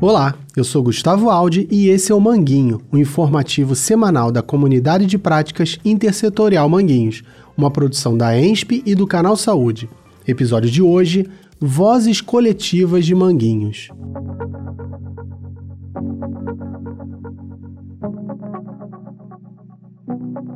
Olá, eu sou Gustavo Aldi e esse é o Manguinho, o informativo semanal da Comunidade de Práticas Intersetorial Manguinhos, uma produção da ENSP e do Canal Saúde. Episódio de hoje: Vozes Coletivas de Manguinhos.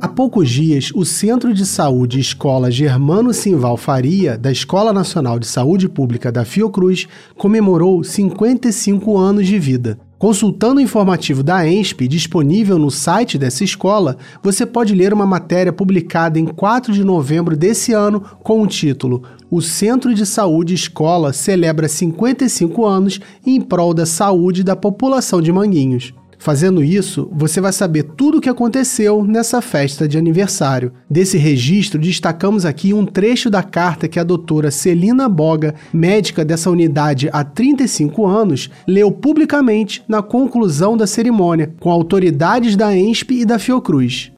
Há poucos dias, o Centro de Saúde Escola Germano Simval Faria, da Escola Nacional de Saúde Pública da Fiocruz, comemorou 55 anos de vida. Consultando o informativo da ENSP, disponível no site dessa escola, você pode ler uma matéria publicada em 4 de novembro desse ano com o título O Centro de Saúde Escola celebra 55 anos em prol da saúde da população de Manguinhos. Fazendo isso, você vai saber tudo o que aconteceu nessa festa de aniversário. Desse registro, destacamos aqui um trecho da carta que a doutora Celina Boga, médica dessa unidade há 35 anos, leu publicamente na conclusão da cerimônia, com autoridades da ENSP e da Fiocruz.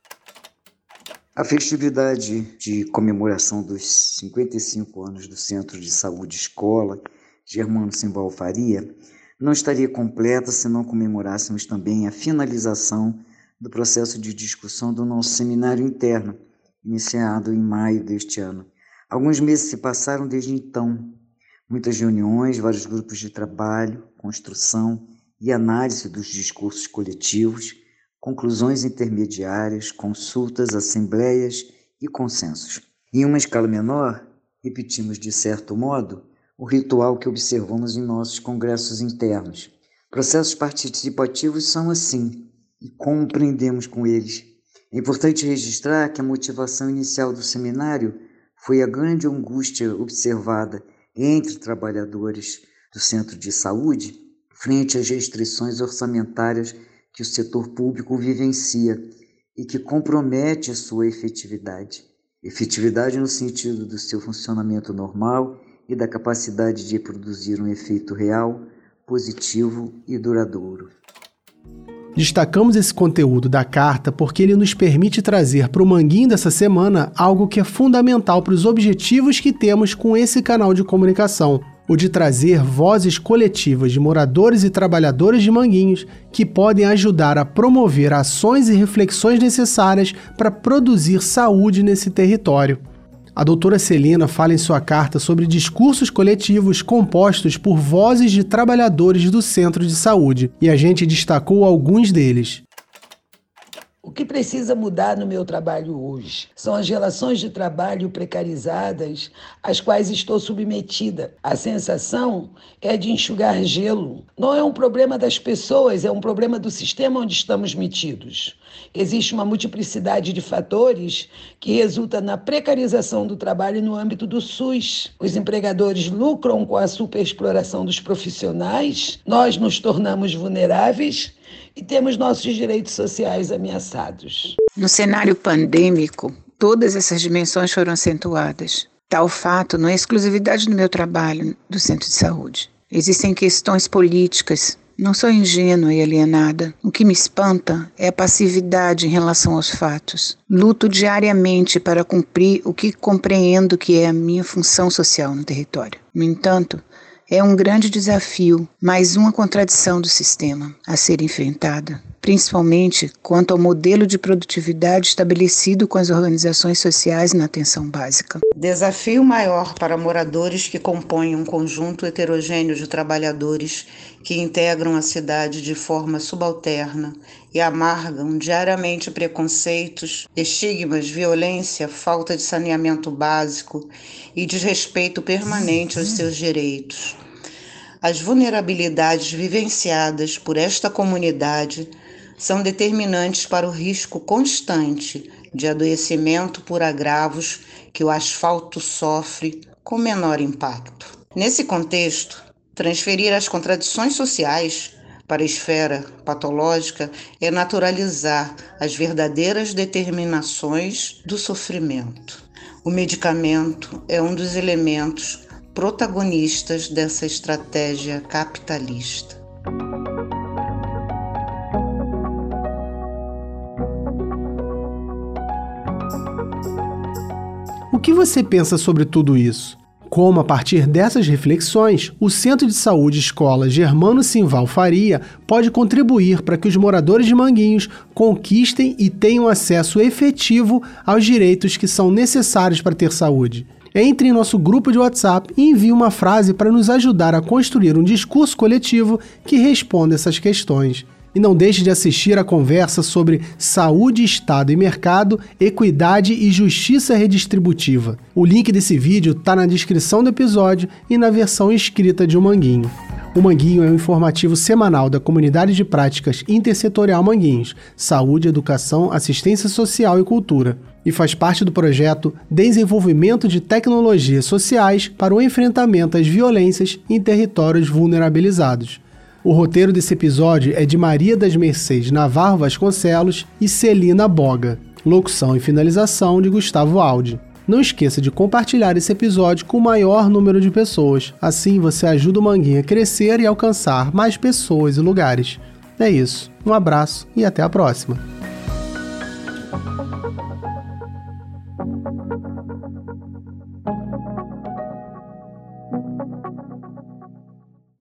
A festividade de comemoração dos 55 anos do Centro de Saúde Escola Germano Simbal Faria não estaria completa se não comemorássemos também a finalização do processo de discussão do nosso seminário interno, iniciado em maio deste ano. Alguns meses se passaram desde então. Muitas reuniões, vários grupos de trabalho, construção e análise dos discursos coletivos, conclusões intermediárias, consultas, assembleias e consensos. Em uma escala menor, repetimos de certo modo o ritual que observamos em nossos congressos internos. Processos participativos são assim e compreendemos com eles. É importante registrar que a motivação inicial do seminário foi a grande angústia observada entre trabalhadores do centro de saúde frente às restrições orçamentárias que o setor público vivencia e que compromete a sua efetividade. Efetividade no sentido do seu funcionamento normal e da capacidade de produzir um efeito real, positivo e duradouro. Destacamos esse conteúdo da carta porque ele nos permite trazer para o Manguinho dessa semana algo que é fundamental para os objetivos que temos com esse canal de comunicação, o de trazer vozes coletivas de moradores e trabalhadores de Manguinhos que podem ajudar a promover ações e reflexões necessárias para produzir saúde nesse território. A doutora Celina fala em sua carta sobre discursos coletivos compostos por vozes de trabalhadores do centro de saúde, e a gente destacou alguns deles. O que precisa mudar no meu trabalho hoje são as relações de trabalho precarizadas às quais estou submetida. A sensação é de enxugar gelo. Não é um problema das pessoas, é um problema do sistema onde estamos metidos. Existe uma multiplicidade de fatores que resulta na precarização do trabalho no âmbito do SUS. Os empregadores lucram com a superexploração dos profissionais, nós nos tornamos vulneráveis e temos nossos direitos sociais ameaçados. No cenário pandêmico, todas essas dimensões foram acentuadas. Tal fato não é exclusividade do meu trabalho do centro de saúde. Existem questões políticas, não sou ingênua e alienada. O que me espanta é a passividade em relação aos fatos. Luto diariamente para cumprir o que compreendo que é a minha função social no território. No entanto, é um grande desafio, mais uma contradição do sistema a ser enfrentada principalmente quanto ao modelo de produtividade estabelecido com as organizações sociais na atenção básica. Desafio maior para moradores que compõem um conjunto heterogêneo de trabalhadores que integram a cidade de forma subalterna e amargam diariamente preconceitos, estigmas, violência, falta de saneamento básico e desrespeito permanente aos seus direitos. As vulnerabilidades vivenciadas por esta comunidade são determinantes para o risco constante de adoecimento por agravos que o asfalto sofre com menor impacto. Nesse contexto, transferir as contradições sociais para a esfera patológica é naturalizar as verdadeiras determinações do sofrimento. O medicamento é um dos elementos protagonistas dessa estratégia capitalista. O que você pensa sobre tudo isso? como, a partir dessas reflexões, o Centro de Saúde Escola Germano Simval Faria pode contribuir para que os moradores de Manguinhos conquistem e tenham acesso efetivo aos direitos que são necessários para ter saúde. Entre em nosso grupo de WhatsApp e envie uma frase para nos ajudar a construir um discurso coletivo que responda essas questões. E não deixe de assistir a conversa sobre saúde, Estado e mercado, equidade e justiça redistributiva. O link desse vídeo está na descrição do episódio e na versão escrita de O Manguinho. O Manguinho é um informativo semanal da Comunidade de Práticas Intersetorial Manguinhos, Saúde, Educação, Assistência Social e Cultura, e faz parte do projeto Desenvolvimento de Tecnologias Sociais para o Enfrentamento às Violências em Territórios Vulnerabilizados. O roteiro desse episódio é de Maria das Mercês Navarro Vasconcelos e Celina Boga. Locução e finalização de Gustavo Aldi. Não esqueça de compartilhar esse episódio com o maior número de pessoas. Assim você ajuda o Manguinha a crescer e alcançar mais pessoas e lugares. É isso. Um abraço e até a próxima.